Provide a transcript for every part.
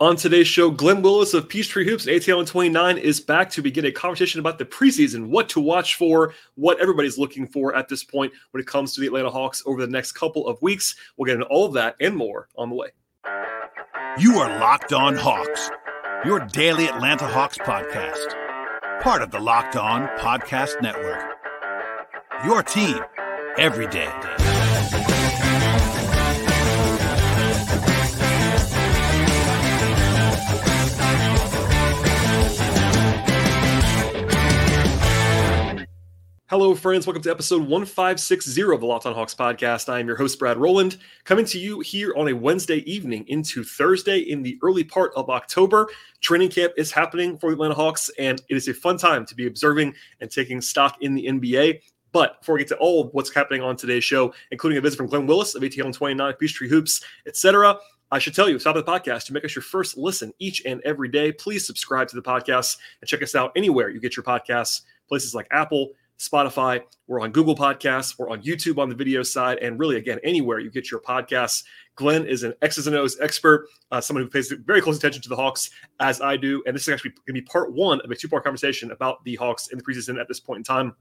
On today's show, Glen Willis of Peachtree Hoops ATL 29 is back to begin a conversation about the preseason, what to watch for, what everybody's looking for at this point when it comes to the Atlanta Hawks over the next couple of weeks. We'll get into all of that and more on the way. You are Locked On Hawks, your daily Atlanta Hawks podcast, part of the Locked On Podcast Network. Your team every day. Hello, friends. Welcome to episode 1560 of the Locked On Hawks podcast. I am your host, Brad Rowland, coming to you here on a Wednesday evening into Thursday in the early part of October. Training camp is happening for the Atlanta Hawks, and it is a fun time to be observing and taking stock in the NBA. But before we get to all of what's happening on today's show, including a visit from Glen Willis of ATL 29, Peachtree Hoops, etc., I should tell you, stop the podcast to make us your first listen each and every day. Please subscribe to the podcast and check us out anywhere you get your podcasts, places like Apple, Spotify. We're on Google Podcasts. We're on YouTube on the video side. And really, again, anywhere you get your podcasts. Glen is an X's and O's expert, uh, someone who pays very close attention to the Hawks, as I do. And this is actually going to be part one of a two part conversation about the Hawks in the preseason at this point in time.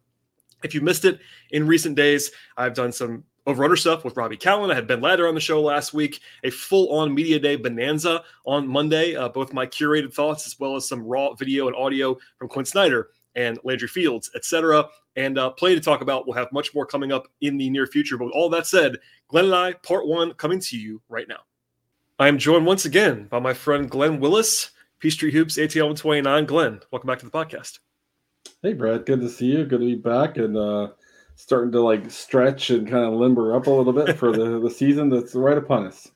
If you missed it in recent days, I've done some overrunner stuff with Robby Kalland. I had Ben Ladner on the show last week, a full on media day bonanza on Monday, uh, both my curated thoughts as well as some raw video and audio from Quin Snyder and Landry Fields, etc and uh, play to talk about. We'll have much more coming up in the near future. But with all that said, Glen and I, part one, coming to you right now. I am joined once again by my friend Glen Willis, Peachtree Hoops, ATL 129. Glen, welcome back to the podcast. Hey, Brad. Good to see you. Good to be back and uh, starting to like stretch and kind of limber up a little bit for the, the season that's right upon us.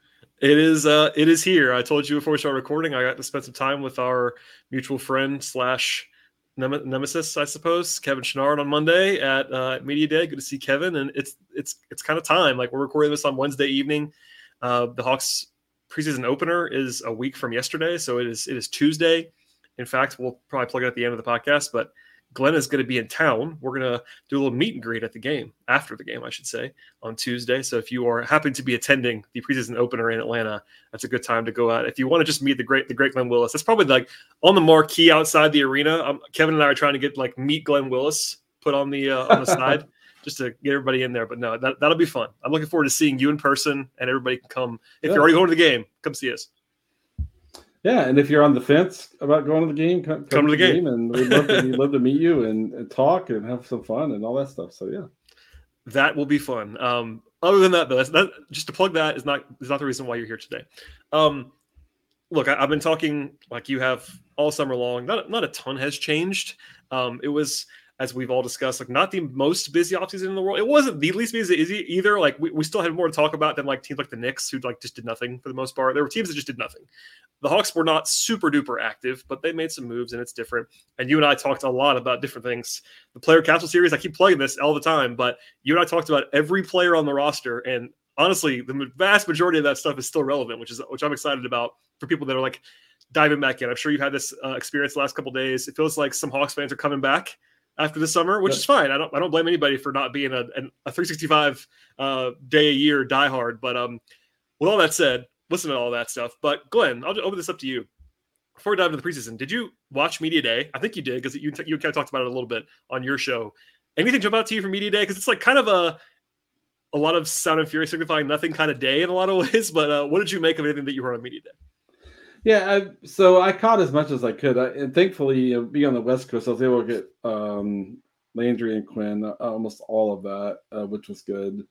It is uh it is here. I told you before we started recording, I got to spend some time with our mutual friend slash nemesis, I suppose, Kevin Chouinard on Monday at uh, Media Day. Good to see Kevin, and it's it's it's kind of time. Like we're recording this on Wednesday evening. Uh, the Hawks preseason opener is a week from yesterday, so it is it is Tuesday. In fact, we'll probably plug it at the end of the podcast, but Glen is going to be in town. We're going to do a little meet and greet at the game, after the game, I should say, on Tuesday. So if you are happen to be attending the preseason opener in Atlanta, that's a good time to go out. If you want to just meet the great the great Glen Willis, that's probably like on the marquee outside the arena. Um, Kevin and I are trying to get like meet Glen Willis put on the uh, on the side. just to get everybody in there. But no, that, that'll be fun. I'm looking forward to seeing you in person and everybody can come. If yeah. you're already going to the game, come see us. Yeah, and if you're on the fence about going to the game, come, come, come to the game. game. and we'd love to, we'd love to meet you and, and, talk and have some fun and all that stuff. So yeah, that will be fun. Um, other than that, though, that's that, just to plug that is not is not the reason why you're here today. Um, look, I, have been talking like you have all summer long. Not not a ton has changed. Um, it was as we've all discussed, like not the most busy offseason in the world. It wasn't the least busy either. Like we, we still had more to talk about than like teams like the Knicks who like just did nothing for the most part. There were teams that just did nothing. The Hawks were not super duper active, but they made some moves and it's different. And you and I talked a lot about different things. The player capsule series, I keep plugging this all the time, but you and I talked about every player on the roster and honestly, the vast majority of that stuff is still relevant, which is which I'm excited about for people that are like diving back in. I'm sure you've had this uh, experience the last couple days. It feels like some Hawks fans are coming back after the summer, which is fine. I don't I don't blame anybody for not being a, a 365 uh, day a year diehard. But um, with all that said, listen to all that stuff. But Glen, I'll open this up to you. Before we dive into the preseason, did you watch Media Day? I think you did because you you kind of talked about it a little bit on your show. Anything jump out to you from Media Day? Because it's like kind of a a lot of sound and fury signifying nothing kind of day in a lot of ways. But uh, what did you make of anything that you heard on Media Day? Yeah, I, so I caught as much as I could, I, and thankfully, being on the West Coast, I was able to get um, Landry and Quin uh, almost all of that, uh, which was good.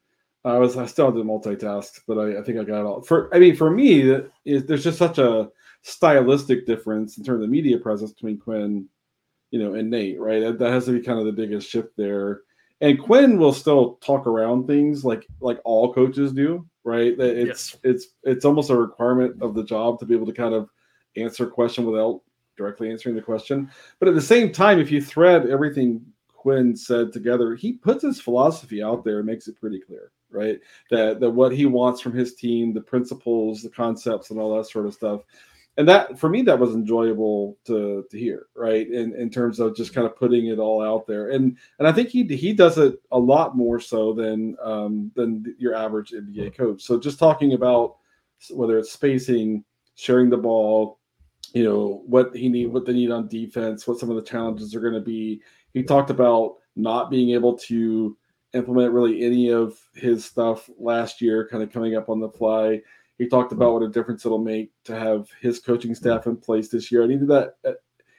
I was I still had to multitask, but I, I think I got it all. For I mean, for me, there's just such a stylistic difference in terms of media presence between Quin, you know, and Nate, right? That, that has to be kind of the biggest shift there. And Quin will still talk around things like like all coaches do, right? It's yes. it's it's almost a requirement of the job to be able to kind of answer a question without directly answering the question. But at the same time, if you thread everything Quin said together, he puts his philosophy out there and makes it pretty clear, right? That that what he wants from his team, the principles, the concepts, and all that sort of stuff and that for me that was enjoyable to to hear right? In in terms of just kind of putting it all out there. And and i think he he does it a lot more so than um than your average nba coach. So just talking about whether it's spacing sharing the ball you know what he need, what they need on defense, what some of the challenges are going to be. He talked about not being able to implement really any of his stuff last year, kind of coming up on the fly. He talked about what a difference it'll make to have his coaching staff in place this year, and he did that. Uh,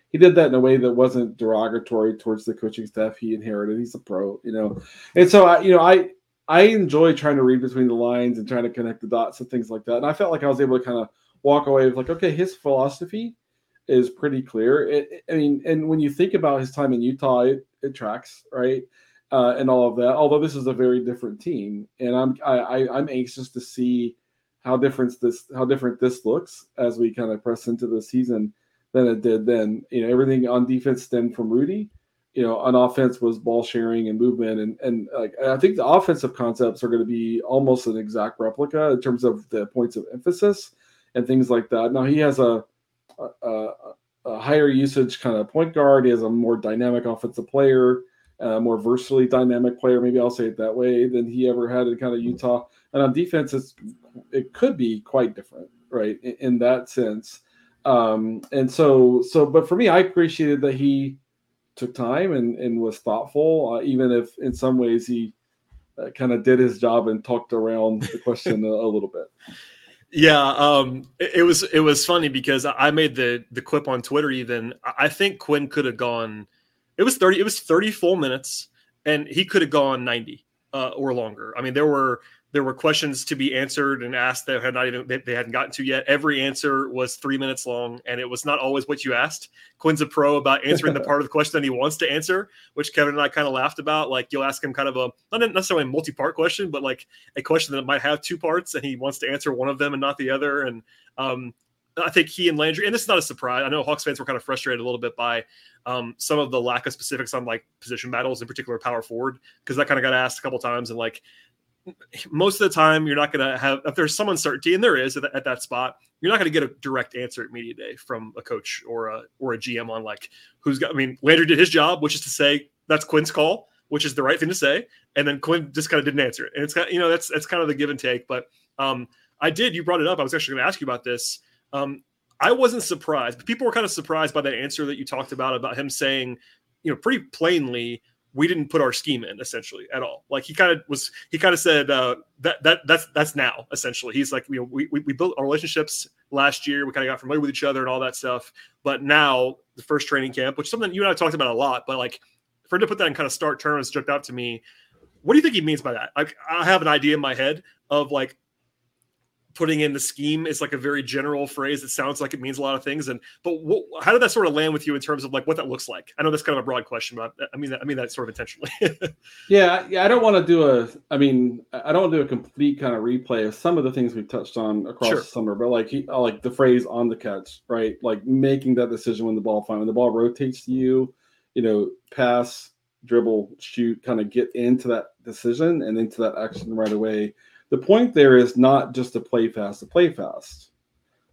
he did that in a way that wasn't derogatory towards the coaching staff he inherited. He's a pro, you know, and so I, you know, I I enjoy trying to read between the lines and trying to connect the dots and things like that. And I felt like I was able to kind of walk away with like, okay, his philosophy is pretty clear. It, I mean, and when you think about his time in Utah, it, it tracks, right? Uh, and all of that. Although this is a very different team, and I'm I, I, I'm anxious to see how different this how different this looks as we kind of press into the season than it did then. You know, everything on defense stemmed from Rudy. You know, on offense was ball sharing and movement, and and like I think the offensive concepts are going to be almost an exact replica in terms of the points of emphasis and things like that. Now he has a a, a higher usage kind of point guard. He has a more dynamic offensive player, a more versatily dynamic player. Maybe I'll say it that way than he ever had in kind of Utah. And on defense, it's it could be quite different, right? In, in that sense. Um, and so, so, but for me, I appreciated that he took time and, and was thoughtful, uh, even if in some ways he uh, kind of did his job and talked around the question a, a, little bit. Yeah, um, it, it, was it was funny because I made the the clip on Twitter. Even I think Quin could have gone. It was thirty. It was thirty full minutes, and he could have gone ninety uh, or longer. I mean, there were there were questions to be answered and asked that had not even they, they, hadn't gotten to yet. Every answer was three minutes long, and it was not always what you asked. Quin's a pro about answering the part of the question that he wants to answer, which Kevin and I kind of laughed about. Like you'll ask him kind of a not necessarily a multi-part question, but like a question that might have two parts, and he wants to answer one of them and not the other. And um, I think he and Landry, and this is not a surprise. I know Hawks fans were kind of frustrated a little bit by um, some of the lack of specifics on like position battles, in particular power forward, because that kind of got asked a couple times, and like most of the time you're not going to have if there's some uncertainty and there is at, at that spot you're not going to get a direct answer at media day from a coach or a or a gm on like who's got i mean landry did his job which is to say that's quin's call which is the right thing to say and then quin just kind of didn't answer it. And it's kind of, you know that's that's kind of the give and take but um i did you brought it up i was actually going to ask you about this. Um i wasn't surprised but people were kind of surprised by that answer that you talked about about him saying you know pretty plainly we didn't put our scheme in essentially at all. Like he kind of was, he kind of said uh, that that that's that's now essentially. He's like, you know, we, we, we built our relationships last year. We kind of got familiar with each other and all that stuff. But now the first training camp, which something you and I talked about a lot, but like for him to put that in kind of start terms, jumped out to me. What do you think he means by that? Like I have an idea in my head of like putting in the scheme is like a very general phrase. That sounds like it means a lot of things. And but what, how did that sort of land with you in terms of like what that looks like? I know that's kind of a broad question but i mean that, i mean that sort of intentionally. Yeah yeah i don't want to do a i mean i don't want to do a complete kind of replay of some of the things we've touched on across sure. the summer but like he, like the phrase on the catch right? Like making that decision when the ball when the ball rotates to you you know pass dribble shoot kind of get into that decision and into that action right away the point there is not just to play fast to play fast,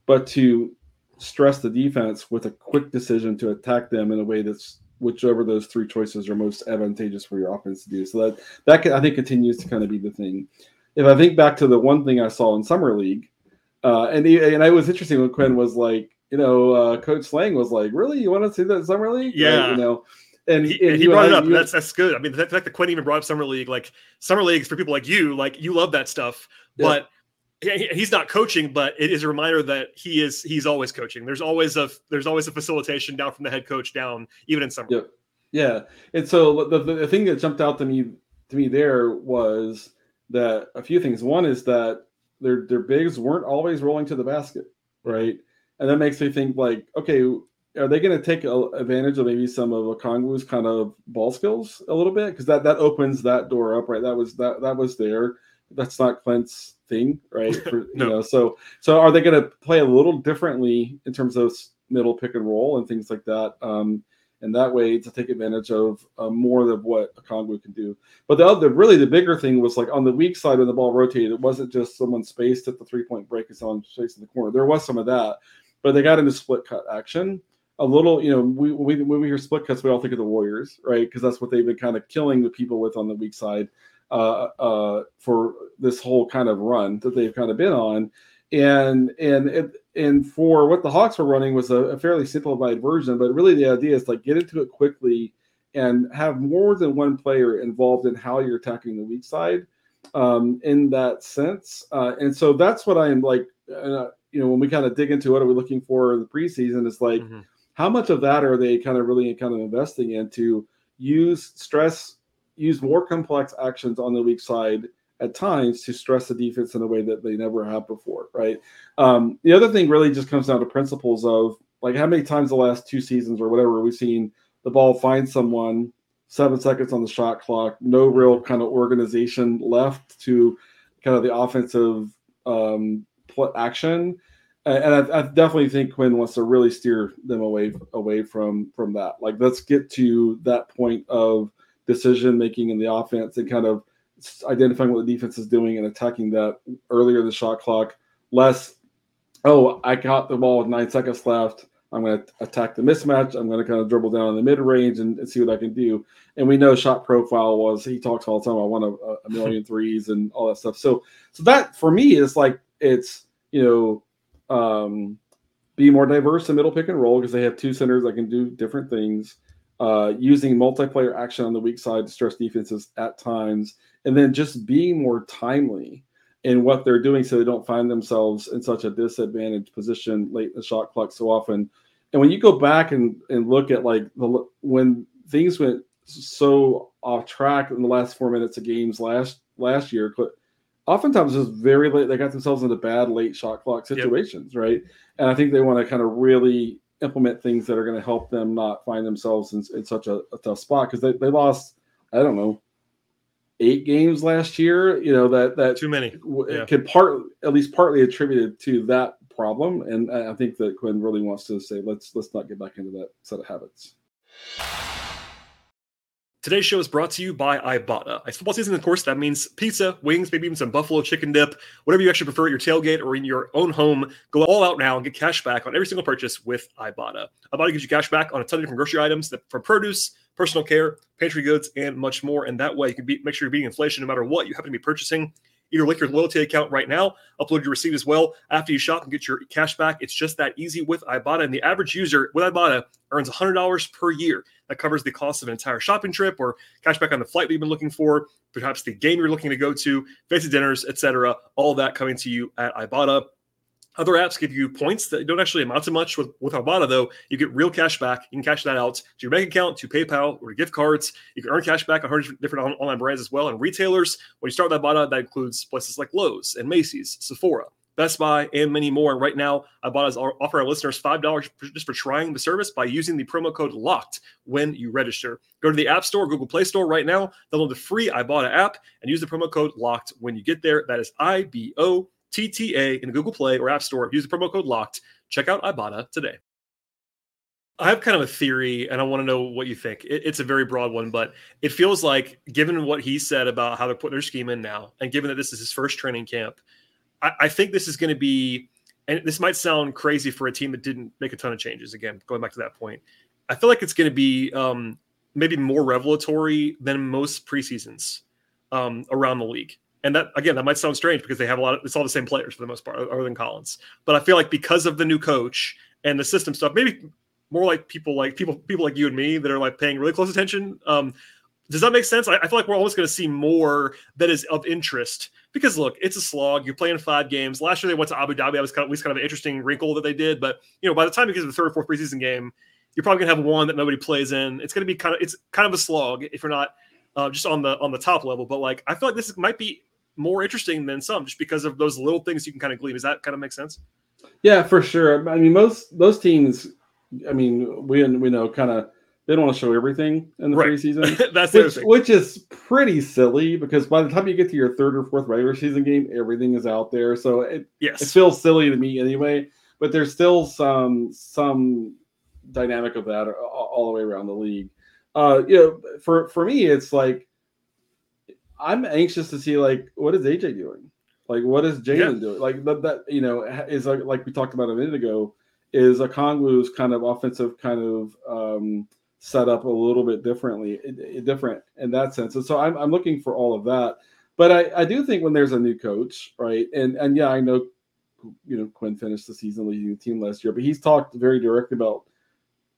but to stress the defense with a quick decision to attack them in a way that's whichever those three choices are most advantageous for your offense to do. So that that can, I think continues to kind of be the thing. If I think back to the one thing I saw in summer league, uh, and he, and it was interesting when Quin was like, you know, uh, Coach Slang was like, "Really, you want to see that summer league?" Yeah, right? you know, and he, and he brought it up. You, that's that's good. I mean, the fact that Quin even brought up summer league, like summer leagues for people like you, like you love that stuff, yeah. but he's not coaching. But it is a reminder that he is he's always coaching. There's always a there's always a facilitation down from the head coach down, even in summer. Yeah, yeah. And so the, the, the thing that jumped out to me to me there was that a few things. One is that their their bigs weren't always rolling to the basket, right? And that makes me think like, okay, are they going to take advantage of maybe some of Okongwu's kind of ball skills a little bit because that that opens that door up, right? That was that that was there. That's not Clint's thing, right? For, no. You know, so so are they going to play a little differently in terms of middle pick and roll and things like that? Um, and that way to take advantage of uh, more of what Okongwu can do. But the other, really, the bigger thing was like on the weak side when the ball rotated, it wasn't just someone spaced at the three point break and someone spaced in the corner. There was some of that, but they got into split cut action a little, you know, we, we when we hear split cuts, we all think of the Warriors, right? Because that's what they've been kind of killing the people with on the weak side uh, uh, for this whole kind of run that they've kind of been on, and and and for what the Hawks were running was a, a, fairly simplified version, but really the idea is like get into it quickly and have more than one player involved in how you're attacking the weak side um, in that sense. Uh, and so that's what I'm like, uh, you know, when we kind of dig into what are we looking for in the preseason, it's like mm-hmm. How much of that are they kind of really kind of investing in to use stress, use more complex actions on the weak side at times to stress the defense in a way that they never have before, right? Um, the other thing really just comes down to principles of like how many times the last two seasons or whatever we've seen the ball find someone seven seconds on the shot clock, no real kind of organization left to kind of the offensive um, action. Uh, and I, I, definitely think Quin wants to really steer them away away from from that. Like, let's get to that point of decision making in the offense and kind of identifying what the defense is doing and attacking that earlier in the shot clock. Less, oh, I got the ball with nine seconds left. I'm going to attack the mismatch. I'm going to kind of dribble down in the mid range and, and, see what I can do. And we know shot profile was he talks all the time. I want a, a million threes and all that stuff. So, so that for me is like it's you know um, be more diverse in middle pick and roll because they have two centers that can do different things. Uh, using multiplayer action on the weak side to stress defenses at times, and then just being more timely in what they're doing so they don't find themselves in such a disadvantaged position late in the shot clock so often. And when you go back and, and look at like the when things went so off track in the last four minutes of games last last year, oftentimes was very late. They got themselves into bad late shot clock situations, yep. right? And I think they want to kind of really implement things that are going to help them not find themselves in, in such a, a tough spot because they, they lost, I don't know, eight games last year. You know that that too many yeah. could part at least partly attributed to that problem, and I think that Quin really wants to say let's let's not get back into that set of habits. Today's show is brought to you by Ibotta. It's football season, of course. That means pizza, wings, maybe even some buffalo chicken dip, whatever you actually prefer at your tailgate or in your own home. Go all out now and get cash back on every single purchase with Ibotta. Ibotta gives you cash back on a ton of different grocery items, from produce personal care, pantry goods, and much more. And that way, you can be, make sure you're beating inflation no matter what you happen to be purchasing. Your loyalty account right now, upload your receipt as well after you shop and get your cash back. It's just that easy with Ibotta. And the average user with Ibotta earns $100 per year. That covers the cost of an entire shopping trip or cash back on the flight you've been looking for, perhaps the game you're looking to go to, fancy dinners, etc. All that coming to you at Ibotta. Other apps give you points that don't actually amount to much. With, with Ibotta, though, you get real cash back. You can cash that out to your bank account, to PayPal, or to gift cards. You can earn cash back on different online brands as well. And retailers, when you start with Ibotta, that includes places like Lowe's and Macy's, Sephora, Best Buy, and many more. And right now, Ibotta is offering our listeners $5 just for trying the service by using the promo code LOCKED when you register. Go to the App Store, Google Play Store right now, download the free Ibotta app, and use the promo code LOCKED when you get there. That is I B O TTA in Google Play or App Store. Use the promo code LOCKED. Check out Ibotta today. I have kind of a theory, and I want to know what you think. It, it's a very broad one, but it feels like, given what he said about how they're putting their scheme in now, and given that this is his first training camp, I, I think this is going to be, and this might sound crazy for a team that didn't make a ton of changes. Again, going back to that point, I feel like it's going to be um, maybe more revelatory than most preseasons um, around the league and that again that might sound strange because they have a lot of it's all the same players for the most part other than collins but i feel like because of the new coach and the system stuff maybe more like people like people people like you and me that are like paying really close attention um does that make sense? I, I feel like we're almost going to see more that is of interest because look, it's a slog. You're playing five games. Last year they went to Abu Dhabi. That was kind of, least kind of an interesting wrinkle that they did. But you know, by the time you get to the third or fourth preseason game, you're probably going to have one that nobody plays in. It's going to be kind of it's kind of a slog if you're not uh, just on the on the top level. But like I feel like this might be more interesting than some just because of those little things you can kind of glean. Does that kind of make sense? Yeah, for sure. I mean, most those teams, I mean, we we know kind of they don't want to show everything in the right. preseason. That's which, which is pretty silly because by the time you get to your third or fourth regular season game, everything is out there. So it yes. it feels silly to me anyway. But there's still some some dynamic of that all, the way around the league. Uh, you know, for for me, it's like I'm anxious to see like what is AJ doing? Like what is Jalen yeah. doing? Like that, that you know is like, like we talked about a minute ago is Okongwu's kind of offensive kind of um, set up a little bit differently, different in that sense. And so I'm, I'm looking for all of that. But I, I do think when there's a new coach, right? And and yeah, I know you know Quin finished the season leading the team last year, but he's talked very directly about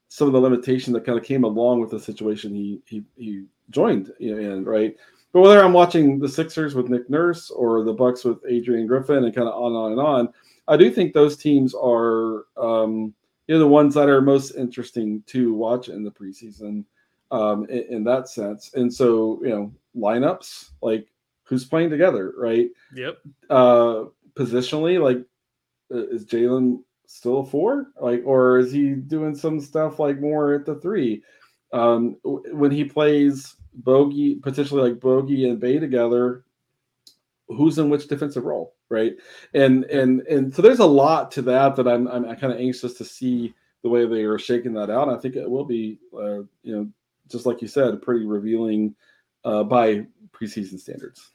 some of the limitation that kind of came along with the situation he he, he joined in, right? But whether I'm watching the Sixers with Nick Nurse or the Bucks with Adrian Griffin and kind of on and on and on, I do think those teams are um, you know the ones that are most interesting to watch in the preseason um, in, in that sense. And so you know lineups like who's playing together, right? Yep. Uh, positionally, like is Jalen still a four? Like, or is he doing some stuff like more at the three? Um, when he plays Bogey, potentially like Bogey and Bey together, who's in which defensive role, right? And and and so there's a lot to that that I'm I'm kind of anxious to see the way they are shaking that out. I think it will be, uh, you know, just like you said, pretty revealing uh, by preseason standards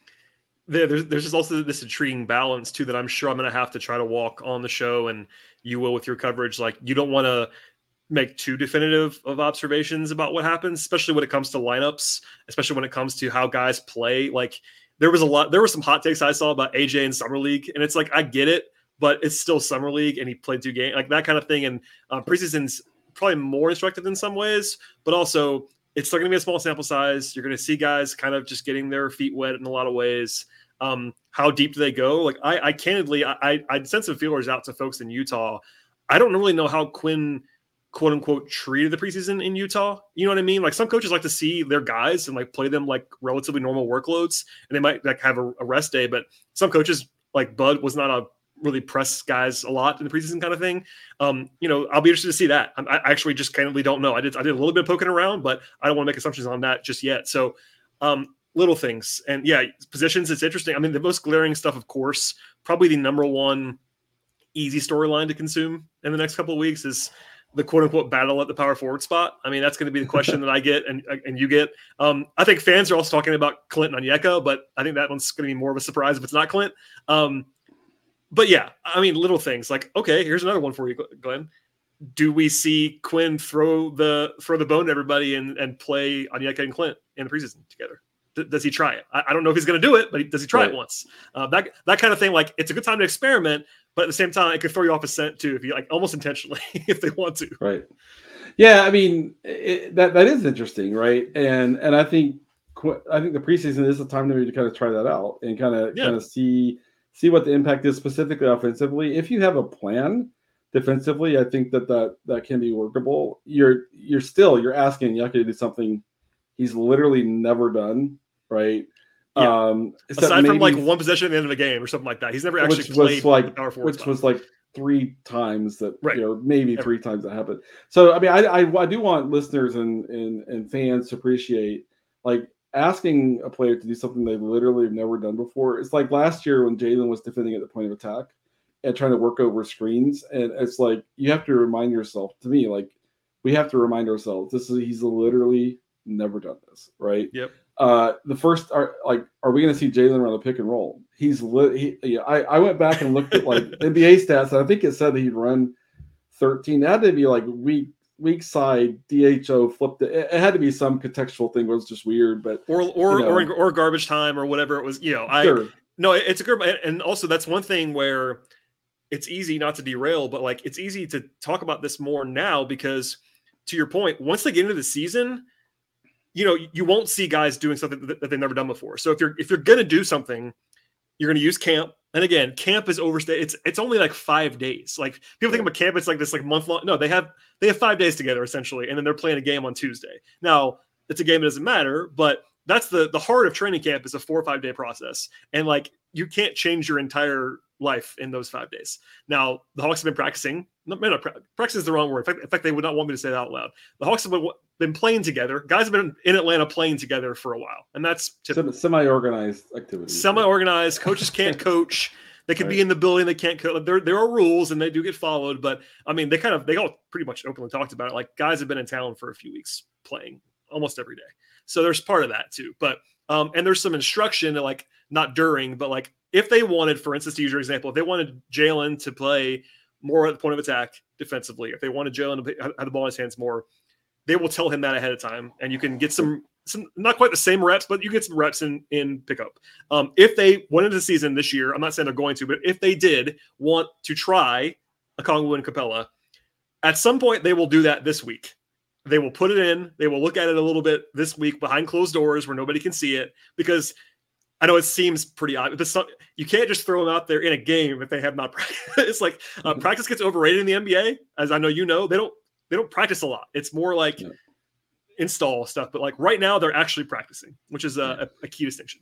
there, there's there's just also this intriguing balance too that I'm sure I'm going to have to try to walk on the show, and you will with your coverage. Like you don't want to make too definitive of observations about what happens, especially when it comes to lineups, especially when it comes to how guys play. Like there was a lot, there were some hot takes I saw about AJ in summer league, and it's like I get it, but it's still summer league, and he played two games, like that kind of thing. And um, preseason's probably more instructive in some ways, but also it's still going to be a small sample size. You're going to see guys kind of just getting their feet wet in a lot of ways. Um, how deep do they go? Like I, I candidly, I, I sent some feelers out to folks in Utah. I don't really know how Quin, quote unquote, treated the preseason in Utah. You know what I mean? Like some coaches like to see their guys and like play them like relatively normal workloads, and they might like have a, a rest day. But some coaches, like Bud, was not a really press guys a lot in the preseason kind of thing. Um, you know, I'll be interested to see that. I, I actually just candidly don't know. I did I did a little bit of poking around, but I don't want to make assumptions on that just yet. So um, little things. And yeah, positions, it's interesting. I mean, the most glaring stuff, of course, probably the number one easy storyline to consume in the next couple of weeks is the quote unquote battle at the power forward spot. I mean, that's going to be the question that I get and and you get. Um, I think fans are also talking about Clint and Onyeka, but I think that one's going to be more of a surprise if it's not Clint. Um, but yeah, I mean, little things like okay, here's another one for you, Glen. Do we see Quin throw the throw the bone to everybody and and play Onyeka and Clint in the preseason together? does he try it? I, I, don't know if he's going to do it, but does he try right. it once? Uh, that that kind of thing. Like it's a good time to experiment, but at the same time, it could throw you off a scent too if you like almost intentionally if they want to. Right. Yeah, I mean it, that that is interesting, right? And and I think I think the preseason is a time to kind of try that out and kind of yeah. kind of see see what the impact is specifically offensively. If you have a plan defensively, I think that that that can be workable. You're you're still you're asking Yucca to do something he's literally never done right? Yeah. Um, Aside maybe, from like one possession at the end of a game or something like that, he's never actually played like power forward. Which spot. was like three times that, right. you know, maybe three times that happened. So I mean, I, I, I do want listeners and, and and fans to appreciate like asking a player to do something they literally have never done before. It's like last year when Jalen was defending at the point of attack and trying to work over screens, and it's like you have to remind yourself. To me, like we have to remind ourselves this is he's literally never done this, right? Yep. Uh, the first are like, are we going to see Jalen run a pick and roll? He's lit. He, yeah, I, I went back and looked at like NBA stats, and I think it said that he'd run 13. That had to be like weak, weak side DHO flipped it. It had to be some contextual thing. It was just weird, but or or you know. or, or garbage time or whatever it was. You know, I sure. no, it's a good and also that's one thing where it's easy not to derail, but like it's easy to talk about this more now because to your point, once they get into the season you know, you won't see guys doing something that, they've never done before. So if you're if you're gonna do something, you're gonna use camp. And again, camp is overstayed. It's it's only like five days. Like people think about camp, it's like this like month long. No, they have they have five days together essentially, and then they're playing a game on Tuesday. Now it's a game that doesn't matter, but that's the the heart of training camp is a four or five day process, and like you can't change your entire life in those five days. Now the Hawks have been practicing. No, no, practice is the wrong word. In fact, in fact, they would not want me to say that out loud. The Hawks have been playing together. Guys have been in Atlanta playing together for a while, and that's semi-organized activity. Semi-organized. Coaches can't coach. They could right. be in the building. They can't coach. There, there are rules, and they do get followed. But I mean, they kind of they all pretty much openly talked about it. Like guys have been in town for a few weeks playing almost every day. So there's part of that too. But um, and there's some instruction, like not during, but like if they wanted, for instance, to use your example, if they wanted Jalen to play more at the point of attack defensively, if they wanted Jalen to have the ball in his hands more, they will tell him that ahead of time, and you can get some some not quite the same reps, but you get some reps in in pickup. Um, if they went into the season this year, I'm not saying they're going to, but if they did want to try a Okongwu and Capela, at some point they will do that this week. They will put it in. They will look at it a little bit this week behind closed doors where nobody can see it because I know it seems pretty odd, but some, you can't just throw them out there in a game if they have not practiced. it's like uh, mm-hmm. practice gets overrated in the NBA, as I know you know. They don't they don't practice a lot. It's more like yeah. install stuff. But like right now, they're actually practicing, which is a, a, a key distinction.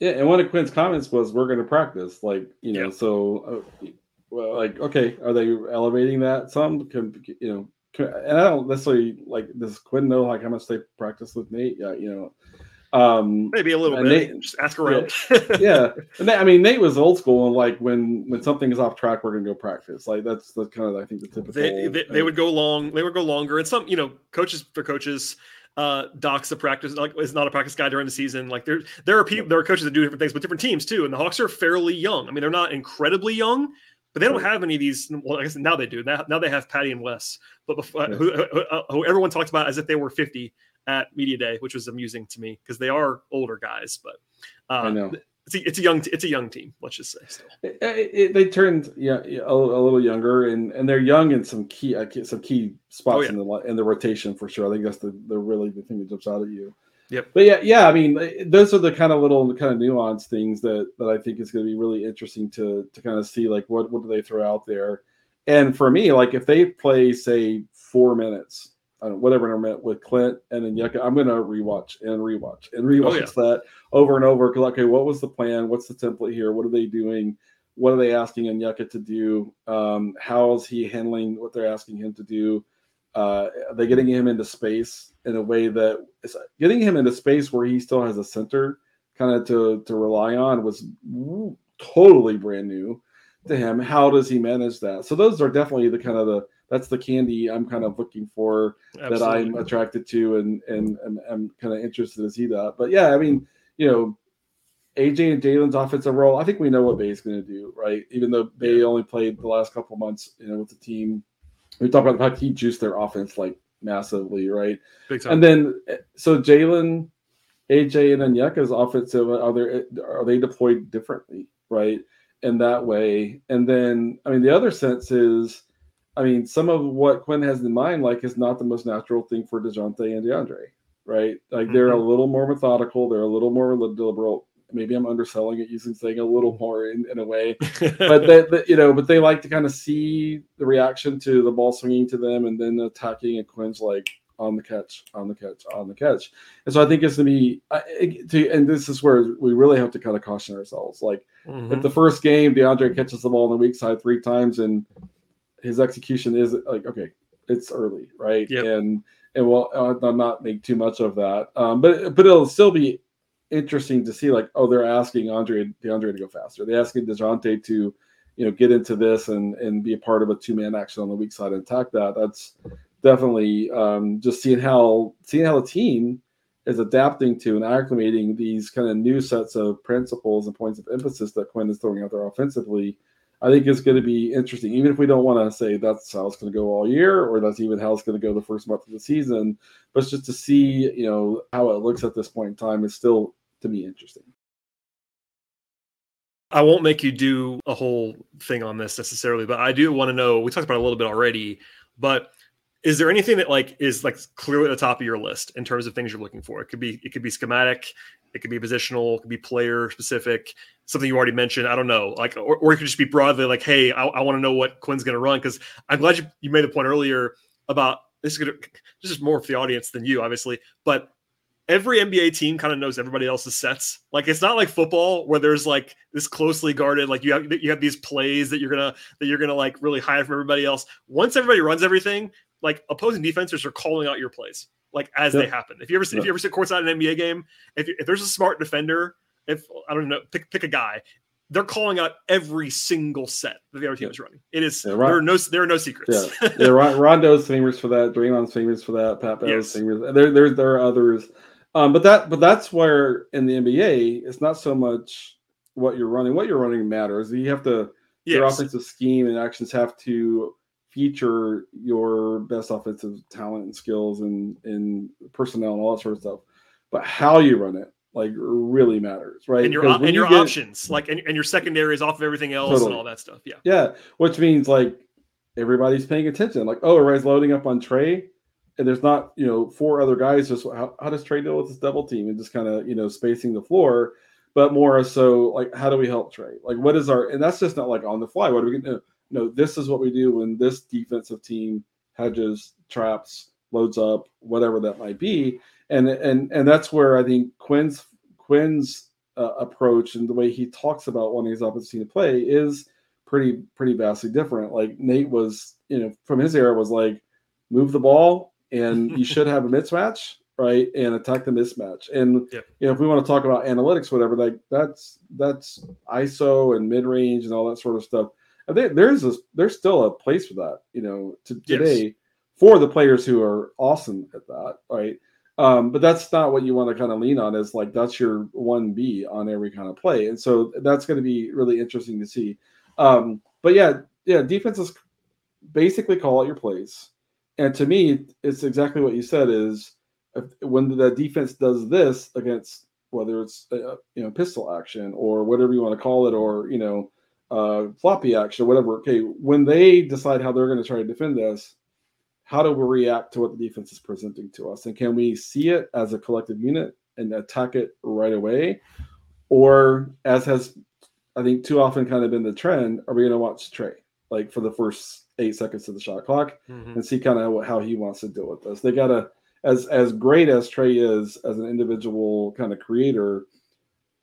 Yeah, and one of Quin's comments was, "We're going to practice." Like you know, yeah. so uh, well, like okay, are they elevating that some? Can you know? Can, and I don't necessarily like. Does Quin know like how much they practice with Nate? Yeah, you know um, Maybe a little bit. Nate, just ask around. yeah, yeah. I mean, Nate was old school, and like when when something is off track, we're gonna go practice. Like that's the kind of I think the typical. They, they, they, would go long. They would go longer, and some you know coaches for coaches. Uh, docs the practice like is not a practice guy during the season. Like there, there are people, there are coaches that do different things but different teams too. And the Hawks are fairly young. I mean, they're not incredibly young, but they don't have any of these. Well, I guess now they do. Now, now they have Patty and Wes, but before, who, who, who, everyone talks about as if they were 50 at media day, which was amusing to me because they are older guys, but uh, I know it's a, it's a young it's a young team. Let's just say still. It, it, they turned yeah, a, a, little younger and and they're young in some key uh, some key spots oh, yeah. in the in the rotation for sure. I think that's the the really the thing that jumps out at you. Yep. But yeah, yeah. I mean, those are the kind of little kind of nuanced things that that I think is going to be really interesting to to kind of see like what what do they throw out there. And for me, like if they play say four minutes I don't whatever internet with Clint and then Onyeka. I'm gonna rewatch and rewatch and rewatch oh, yeah. that over and over. Because okay, what was the plan? What's the template here? What are they doing? What are they asking Onyeka to do? Um, how is he handling what they're asking him to do? Uh, are they getting him into space in a way that is getting him into space where he still has a center kind of to to rely on was totally brand new to him. How does he manage that? So those are definitely the kind of the that's the candy I'm kind of looking for Absolutely. that I'm attracted to and and, and I'm kind of interested to see that. But yeah, I mean, you know, AJ and Jalen's offensive role, I think we know what Bey's going to do, right? Even though Bey only played the last couple months, you know, with the team. We talked about the fact he juiced their offense like massively, right? And then so Jalen, AJ, and then Onyeka's offensive are they are they deployed differently, right? In that way, and then I mean the other sense is I mean, some of what Quin has in mind, like, is not the most natural thing for Dejounte and DeAndre, right? Like, mm-hmm. they're a little more methodical, they're a little more deliberate. Maybe I'm underselling it using saying a little more in, in a way, but that you know, but they like to kind of see the reaction to the ball swinging to them and then attacking. And Quinn's like on the catch, on the catch, on the catch. And so I think it's gonna be, to, and this is where we really have to kind of caution ourselves. Like, mm-hmm. if the first game DeAndre catches the ball on the weak side three times and his execution is like okay, it's early, right? Yep. And and well, I'll not make too much of that. Um, but but it'll still be interesting to see like oh they're asking Andre DeAndre to go faster. They're asking Dejounte to you know get into this and and be a part of a two man action on the weak side and attack that. That's definitely um, just seeing how seeing how the team is adapting to and acclimating these kind of new sets of principles and points of emphasis that Quin is throwing out there offensively I think it's going to be interesting, even if we don't want to say that's how it's going to go all year, or that's even how it's going to go the first month of the season. But just to see, you know, how it looks at this point in time is still to me interesting. I won't make you do a whole thing on this necessarily, but I do want to know. We talked about a little bit already, but is there anything that like is like clearly at the top of your list in terms of things you're looking for? It could be it could be schematic, it could be positional, it could be player specific, something you already mentioned. I don't know, like or, or it could just be broadly like, hey, I, I want to know what Quin's going to run because I'm glad you, you made the point earlier about this is gonna this is more for the audience than you, obviously, but every NBA team kind of knows everybody else's sets. Like it's not like football where there's like this closely guarded, like you have you have these plays that you're gonna that you're gonna like really hide from everybody else. Once everybody runs everything, like opposing defenses are calling out your plays like as yep. they happen. If you ever see, yep. if you ever sit courtside in an NBA game, if, if there's a smart defender, if I don't know, pick pick a guy, they're calling out every single set that the other team is running. It is yeah, Ron, there are no there are no secrets. Yeah, yeah Rondo's famous for that. Draymond's famous for that. Pat Bev's yes. famous. There, there there are others, um, but that but that's where in the NBA it's not so much what you're running. What you're running matters. You have to yes. your offensive scheme and actions have to feature your best offensive talent and skills and, and personnel and all that sort of stuff. but how you run it like really matters, right? And your and you your get- options, like and, and your secondary is off of everything else Totally. and all that stuff. Yeah. Yeah, which means like everybody's paying attention. Like, oh, everybody's loading up on Trey, and there's not, you know, four other guys. Just how, how does Trey deal with this double team and just kind of, you know, spacing the floor, but more so like, how do we help Trey? Like, what is our, and that's just not like on the fly. What are we going to, no, this is what we do when this defensive team hedges, traps, loads up, whatever that might be. And, and, and that's where I think Quin's, Quin's uh, approach and the way he talks about wanting his opposite team to play is pretty pretty vastly different. Like Nate was, you know, from his era was like move the ball and you should have a mismatch, right? And attack the mismatch. And Yep. you know, if we want to talk about analytics, whatever, like that's that's ISO and mid range and all that sort of stuff. There's a there's still a place for that, you know, to, Yes. today for the players who are awesome at that, right? Um, but that's not what you want to kind of lean on. Is like that's your one B on every kind of play, and so that's going to be really interesting to see. Um, but yeah, yeah, defenses basically call out your plays, and to me, it's exactly what you said. Is if, when the defense does this against whether it's uh, you know pistol action or whatever you want to call it, or you know uh, floppy action or whatever. Okay, when they decide how they're going to try to defend this, how do we react to what the defense is presenting to us, and can we see it as a collective unit and attack it right away, or as has I think too often kind of been the trend, are we going to watch Trey like for the first eight seconds of the shot clock Mhm. and see kind of how he wants to deal with this? They got to as as great as Trey is as an individual kind of creator,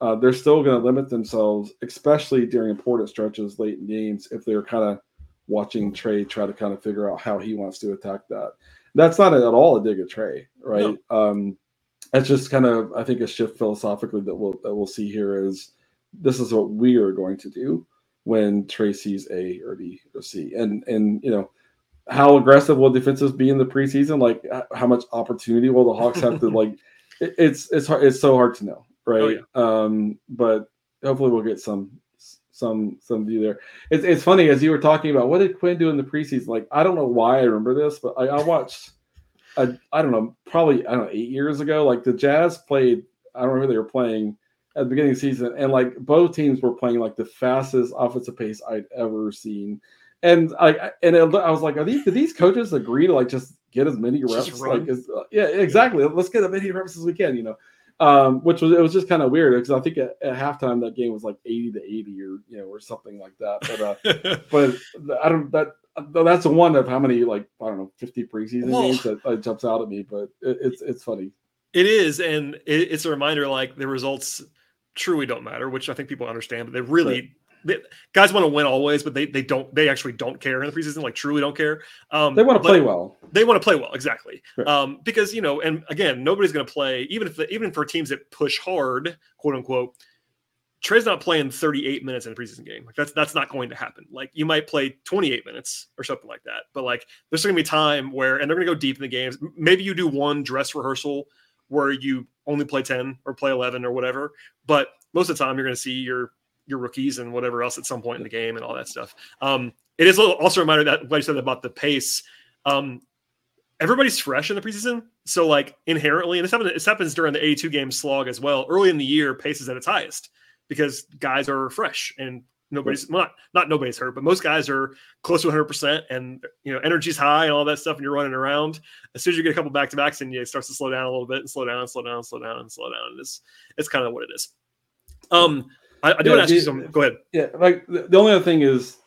uh, they're still going to limit themselves, especially during important stretches late in games, if they're kind of watching Trey try to kind of figure out how he wants to attack that. That's not at all a dig at Trey, right? Um, it's just kind of I think a shift philosophically that we'll that we'll see here is this is what we are going to do when Trey sees A or B or C, and and you know how aggressive will defenses be in the preseason? Like how much opportunity will the Hawks have to like? it- It's it's hard. It's so hard to know, right? Um, but hopefully we'll get some some some view there. It's it's funny as you were talking about what did Quin do in the preseason? Like I don't know why I remember this, but I, I watched. I, I don't know, probably I don't know eight years ago. Like the Jazz played. I don't remember they were playing at the beginning of the season, and like both teams were playing like the fastest offensive pace I'd ever seen. And I and it, I was like, are these did these coaches agree to like just get as many reps? Like, as, yeah, exactly. Let's get as many reps as we can. You know, um, which was it was just kind of weird because I think at, at halftime that game was like eighty to eighty or you know or something like that. But uh, but I don't that that's the one of how many like I don't know fifty preseason Well- games that, that jumps out at me. But it, it's it's funny. It is, and it, it's a reminder like the results truly don't matter, which I think people understand, but they really they, guys want to win always, but they they don't they actually don't care in the preseason, like truly don't care. Um, They want to play well. They want to play well, exactly. Right. Um, because you know, and again, nobody's going to play even if the, even for teams that push hard, quote unquote. Trey's not playing 38 minutes in a preseason game. Like that's that's not going to happen. Like you might play 28 minutes or something like that. But like there's going to be time where and they're going to go deep in the games. Maybe you do one dress rehearsal where you only play 10 or play 11 or whatever. But most of the time you're going to see your your rookies and whatever else at some point in the game and all that stuff. Um, it is also a reminder that what you said about the pace. Um, everybody's fresh in the preseason, so like inherently, and this happens, this happens during the 82 game slog as well. Early in the year, pace is at its highest because guys are fresh and nobody's well, not not nobody's hurt, but most guys are close to 100 percent, and you know energy's high and all that stuff, and you're running around. As soon as you get a couple back to backs, and it starts to slow down a little bit, and slow down, slow down, and slow down, and slow down. And it's it's kind of what it is. Um, I, I do Yeah, want to ask you the- some. Go ahead. Yeah, like the, the only other thing is,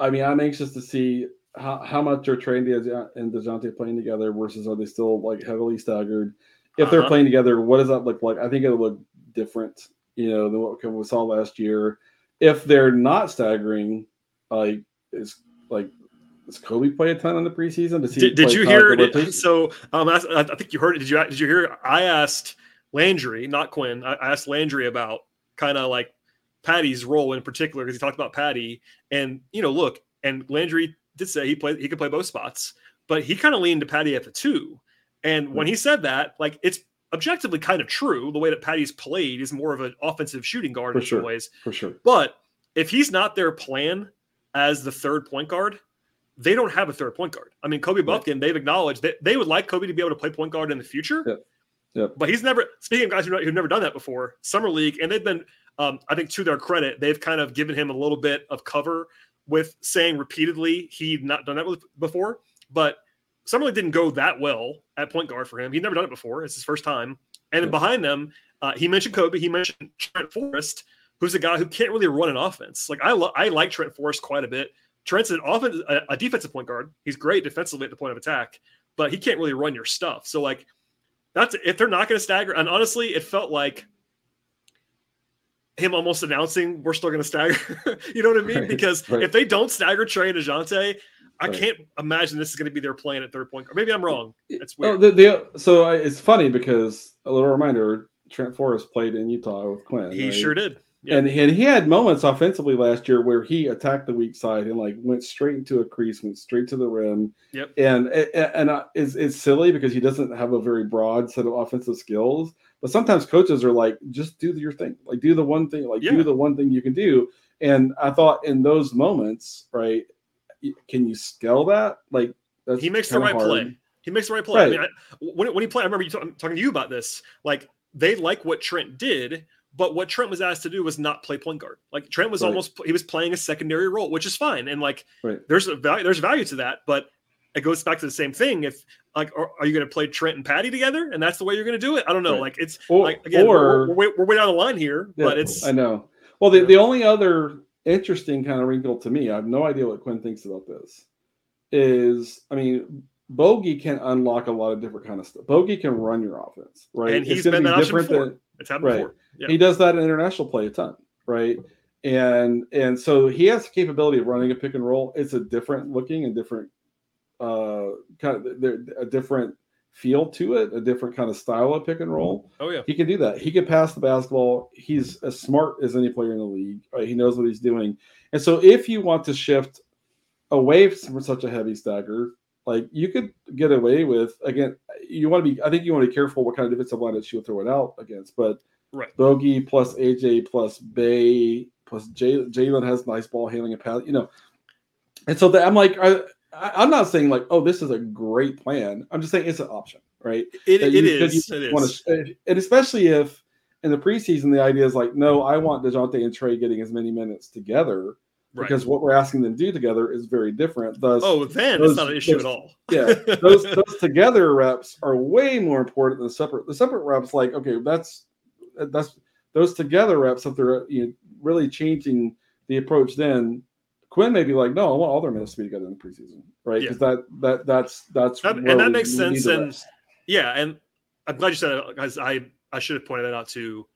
I mean, I'm anxious to see how, how much are Trey and Dejounte playing together versus are they still like heavily staggered? If they're Uh-huh. playing together, what does that look like? I think it'll look different, you know, than what we saw last year. If they're not staggering, like is like does Kobe play a ton in the preseason? Does he Did, did you hear? Did, so um, I, I think you heard it. Did you? Did you hear? I asked Landry, not Quin. I, I asked Landry about kind of like Patty's role in particular because he talked about Patty, and you know, look, and Landry did say he played. He could play both spots, but he kind of leaned to Patty at the two. And when he said that, like it's objectively kind of true. The way that Patty's played is more of an offensive shooting guard For in some sure. ways. for sure. But if he's not their plan as the third point guard, they don't have a third point guard. I mean, Kobe Right. Bufkin, they've acknowledged that they would like Kobe to be able to play point guard in the future. Yeah. Yep. But he's never speaking of guys who who've never done that before. Summer league, and they've been, um, I think, to their credit, they've kind of given him a little bit of cover with saying repeatedly he'd not done that before. But summer league didn't go that well at point guard for him. He'd never done it before. It's his first time. And then Yeah. behind them, uh, he mentioned Kobe. He mentioned Trent Forrest, who's a guy who can't really run an offense. Like I, lo- I like Trent Forrest quite a bit. Trent's an offense, a, a defensive point guard. He's great defensively at the point of attack, but he can't really run your stuff. So like, that's if they're not going to stagger. And honestly, it felt like him almost announcing we're still going to stagger. you know what I mean? Right, Because right. if they don't stagger Trey and Dejounte, I Right. can't imagine this is going to be their plan at third point guard. Maybe I'm wrong. That's Oh, weird. the, the, so I, it's funny because a little reminder: Trent Forrest played in Utah with Quin. he sure did. Yeah. And, and he had moments offensively last year where he attacked the weak side and like went straight into a crease, went straight to the rim. Yep. And and, and uh, it's, it's silly because he doesn't have a very broad set of offensive skills. But sometimes coaches are like, just do your thing, like do the one thing, like Yeah. do the one thing you can do. And I thought in those moments, right, can you scale that? Like that's he makes the right hard. play. He makes the right play. I Right. mean, I, when, when he played, I remember you talking, talking to you about this. Like they like what Trent did, but what Trent was asked to do was not play point guard. Like Trent was Right. almost he was playing a secondary role, which is fine. And like Right. there's a value there's value to that, but it goes back to the same thing. If like are, are you going to play Trent and Patty together, and that's the way you're going to do it? I don't know. Right. Like it's Or, like again, or we're, we're, way- we're way down the line here, Yeah, but it's I know. Well, the, the only other interesting kind of wrinkle to me, I have no idea what Quin thinks about this, is I mean, Bogey can unlock a lot of different kind of stuff. Bogey can run your offense, right? And It's he's gonna been be different before. than- it's happened Right. before. Yeah. He does that in international play a ton, right? And and so he has the capability of running a pick and roll. It's a different looking and different uh kind of there a different feel to it, a different kind of style of pick and roll. Oh yeah. He can do that. He can pass the basketball. He's as smart as any player in the league. Right? He knows what he's doing. And so, if you want to shift away from such a heavy stagger, like you could get away with again. You want to be. I think you want to be careful what kind of defensive line that you throw it out against. But Right. Bogey plus AJ plus Bey plus Jalen has nice ball handling and pass. You know, and so that, I'm like, I, I'm not saying like, oh, this is a great plan. I'm just saying it's an option, right? It, it is. It wanna- and especially if in the preseason the idea is like, no, I want Dejounte and Trey getting as many minutes together Right. because what we're asking them to do together is very different. Thus, oh, then those- it's not an issue those- at all. yeah, those those together reps are way more important than the separate. The separate reps, like, okay, that's that's those together reps. If they're you know, really changing the approach, then Quin may be like, no, I want all their minutes to be together in the preseason, right? Yeah. Because that that that's that's That- and that makes sense, and. Yeah, and I'm glad you said that because I I should have pointed that out too.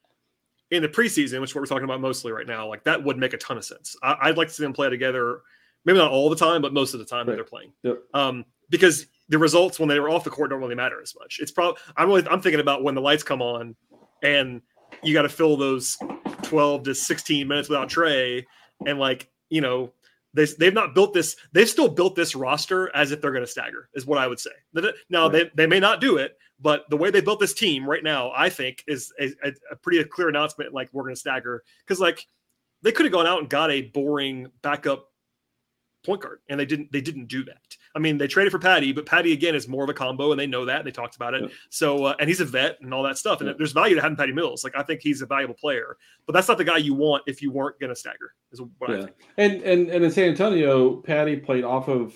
In the preseason, which is what we're talking about mostly right now, like that would make a ton of sense. I, I'd like to see them play together, maybe not all the time, but most of the time that they're playing. Yep. Um, because the results when they were off the court don't really matter as much. It's probably I'm really I'm thinking about when the lights come on, and you got to fill those 12 to 16 minutes without Trey, and like you know they, they've not built this they've still built this roster as if they're going to stagger is what i would say now they, they may not do it but the way they built this team right now i think is a, a, pretty clear announcement like we're going to stagger because like they could have gone out and got a boring backup point guard and they didn't they didn't do that i mean they traded for patty but patty again is more of a combo and they know that and they talked about it Yeah. so uh, and he's a vet and all that stuff and Yeah. there's value to having patty mills like i think he's a valuable player but that's not the guy you want if you weren't going to stagger is what i think And and and in San Antonio, Patty played off of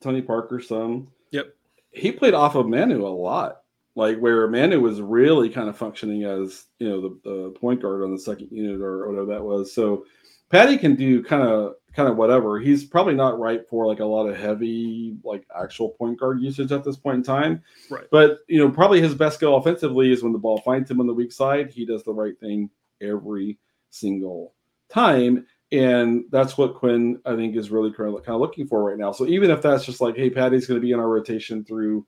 Tony Parker some. Yep. He played off of Manu a lot. Like where Manu was really kind of functioning as, you know, the, the point guard on the second unit or whatever that was. So Patty can do kind of kind of whatever. He's probably not right for like a lot of heavy like actual point guard usage at this point in time. Right. But you know, probably his best skill offensively is when the ball finds him on the weak side. He does the right thing every single time. And that's what Quin, I think, is really kind of, kind of looking for right now. So even if that's just like, hey, Patty's going to be in our rotation through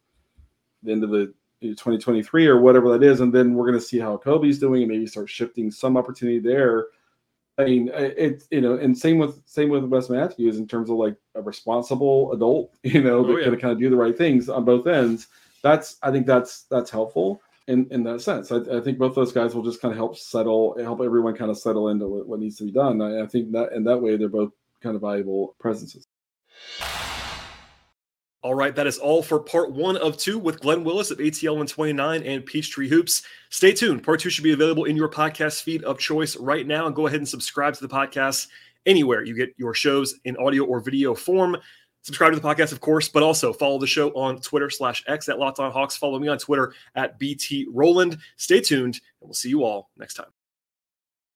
the end of the 2023 or whatever that is, and then we're going to see how Kobe's doing and maybe start shifting some opportunity there. I mean, it's you know, and same with same with Wes Matthews in terms of like a responsible adult, you know, Oh, that yeah. can kind of do the right things on both ends. That's I think that's that's helpful in in that sense. I, I think both those guys will just kind of help settle, help everyone kind of settle into what, what needs to be done. I, I think that in that way they're both kind of valuable presences. All right, that is all for part one of two with Glen Willis of ATL 129 and Peachtree Hoops. Stay tuned. Part two should be available in your podcast feed of choice right now. And go ahead and subscribe to the podcast anywhere you get your shows in audio or video form. Subscribe to the podcast, of course, but also follow the show on Twitter slash X at Locked On Hawks. Follow me on Twitter at BT Rowland. Stay tuned, and we'll see you all next time.